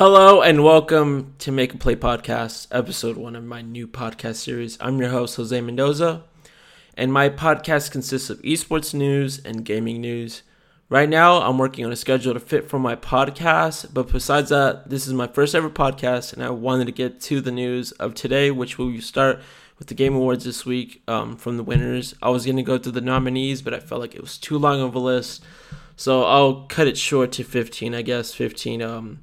Hello and welcome to Make a Play Podcast, episode one of my new podcast series. I'm your host, Jose Mendoza, and my podcast consists of esports news and gaming news. Right now, I'm working on a schedule to fit for my podcast, but besides that, this is my first ever podcast, and I wanted to get to the news of today, which will start with the Game Awards this week um, from the winners. I was going to go through the nominees, but I felt like it was too long of a list, so I'll cut it short to 15, I guess, 15 um,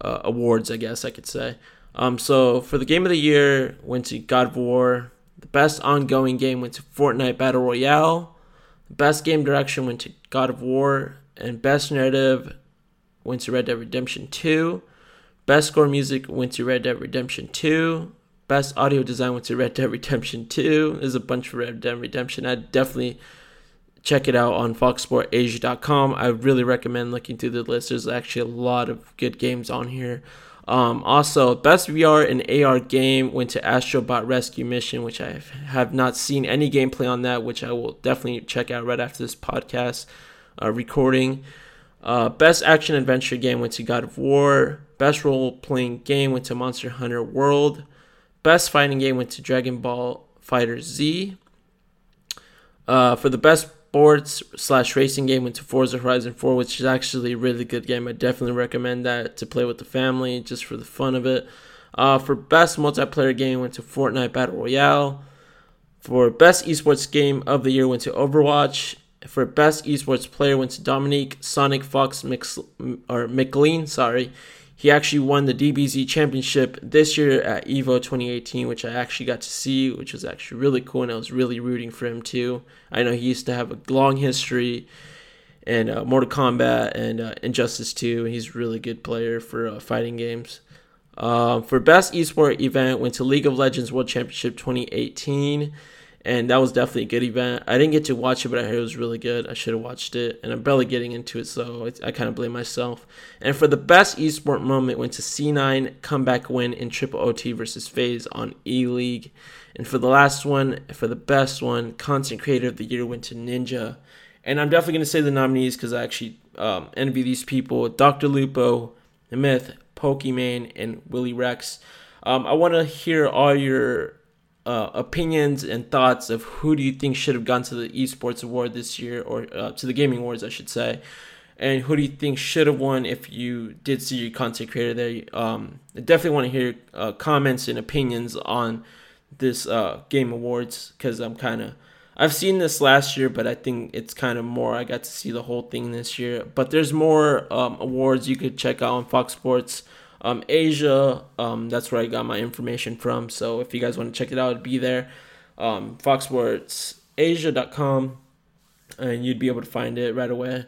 uh, awards, I guess I could say. Um, so for the game of the year, went to God of War. The best ongoing game went to Fortnite Battle Royale. The best game direction went to God of War, and best narrative went to Red Dead Redemption 2. Best score music went to Red Dead Redemption 2. Best audio design went to Red Dead Redemption 2. There's a bunch of Red Dead Redemption. I definitely check it out on foxsportasia.com. I really recommend looking through the list. There's actually a lot of good games on here. Um, also, best VR and AR game went to Astrobot Rescue Mission, which I have not seen any gameplay on that, which I will definitely check out right after this podcast uh, recording. Uh, best action adventure game went to God of War. Best role playing game went to Monster Hunter World. Best fighting game went to Dragon Ball FighterZ. Uh, for the best sports slash racing game went to Forza Horizon 4, which is actually a really good game. I definitely recommend that to play with the family just for the fun of it. Uh, for best multiplayer game went to Fortnite Battle Royale. For best esports game of the year went to Overwatch. For best esports player went to Dominique Sonic Fox Mix, or McLean, sorry. He actually won the DBZ championship this year at EVO 2018, which I actually got to see, which was actually really cool, and I was really rooting for him too. I know he used to have a long history in uh, Mortal Kombat and uh, Injustice 2. He's a really good player for uh, fighting games. Um, for best esport event, went to League of Legends World Championship 2018 and that was definitely a good event. I didn't get to watch it, but I heard it was really good. I should have watched it, and I'm barely getting into it, so I kind of blame myself. And for the best esport moment, went to C9 comeback win in Triple OT versus FaZe on E League. And for the last one, for the best one, content creator of the year went to Ninja. And I'm definitely gonna say the nominees because I actually um, envy these people: Dr. Lupo, The Myth, Pokimane, and Willyrex. Um, I want to hear all your uh, opinions and thoughts of who do you think should have gone to the esports award this year or uh, to the gaming awards i should say. And who do you think should have won if you did see your content creator there? Um, i definitely want to hear uh, comments and opinions on this uh, game awards because i'm kind of i've seen this last year but i think it's kind of more i got to see the whole thing this year. But there's more um, awards you could check out on fox sports um, Asia. Um, that's where I got my information from. So if you guys want to check it out, it'd be there. Um, FoxSportsAsia.com, and you'd be able to find it right away.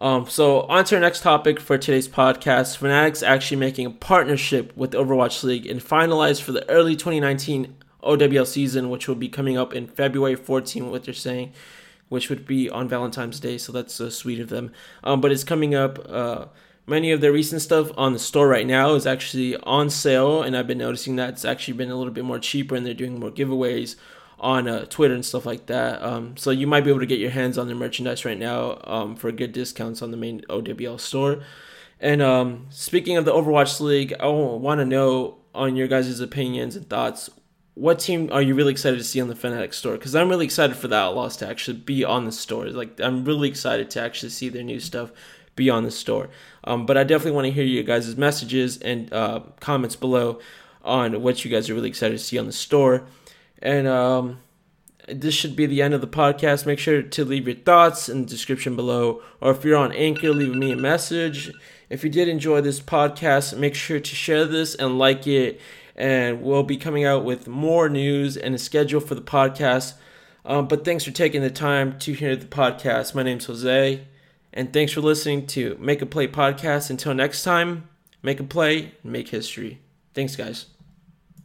Um, so on to our next topic for today's podcast. Fanatics actually making a partnership with Overwatch League and finalized for the early 2019 OWL season, which will be coming up in February 14. What they're saying, which would be on Valentine's Day. So that's uh, sweet of them. Um, but it's coming up. Uh, many of the recent stuff on the store right now is actually on sale, and I've been noticing that it's actually been a little bit more cheaper, and they're doing more giveaways on uh, Twitter and stuff like that. Um, so you might be able to get your hands on their merchandise right now um, for good discounts on the main OWL store. And um, speaking of the Overwatch League, I want to know on your guys' opinions and thoughts. What team are you really excited to see on the Fnatic store? Because I'm really excited for the Outlaws to actually be on the store. Like I'm really excited to actually see their new stuff be on the store. Um, but I definitely want to hear you guys' messages and uh, comments below on what you guys are really excited to see on the store. And um, this should be the end of the podcast. Make sure to leave your thoughts in the description below. Or if you're on Anchor, leave me a message. If you did enjoy this podcast, make sure to share this and like it. And we'll be coming out with more news and a schedule for the podcast. Um, but thanks for taking the time to hear the podcast. My name's Jose. And thanks for listening to Make a Play podcast. Until next time, make a play make history. Thanks, guys.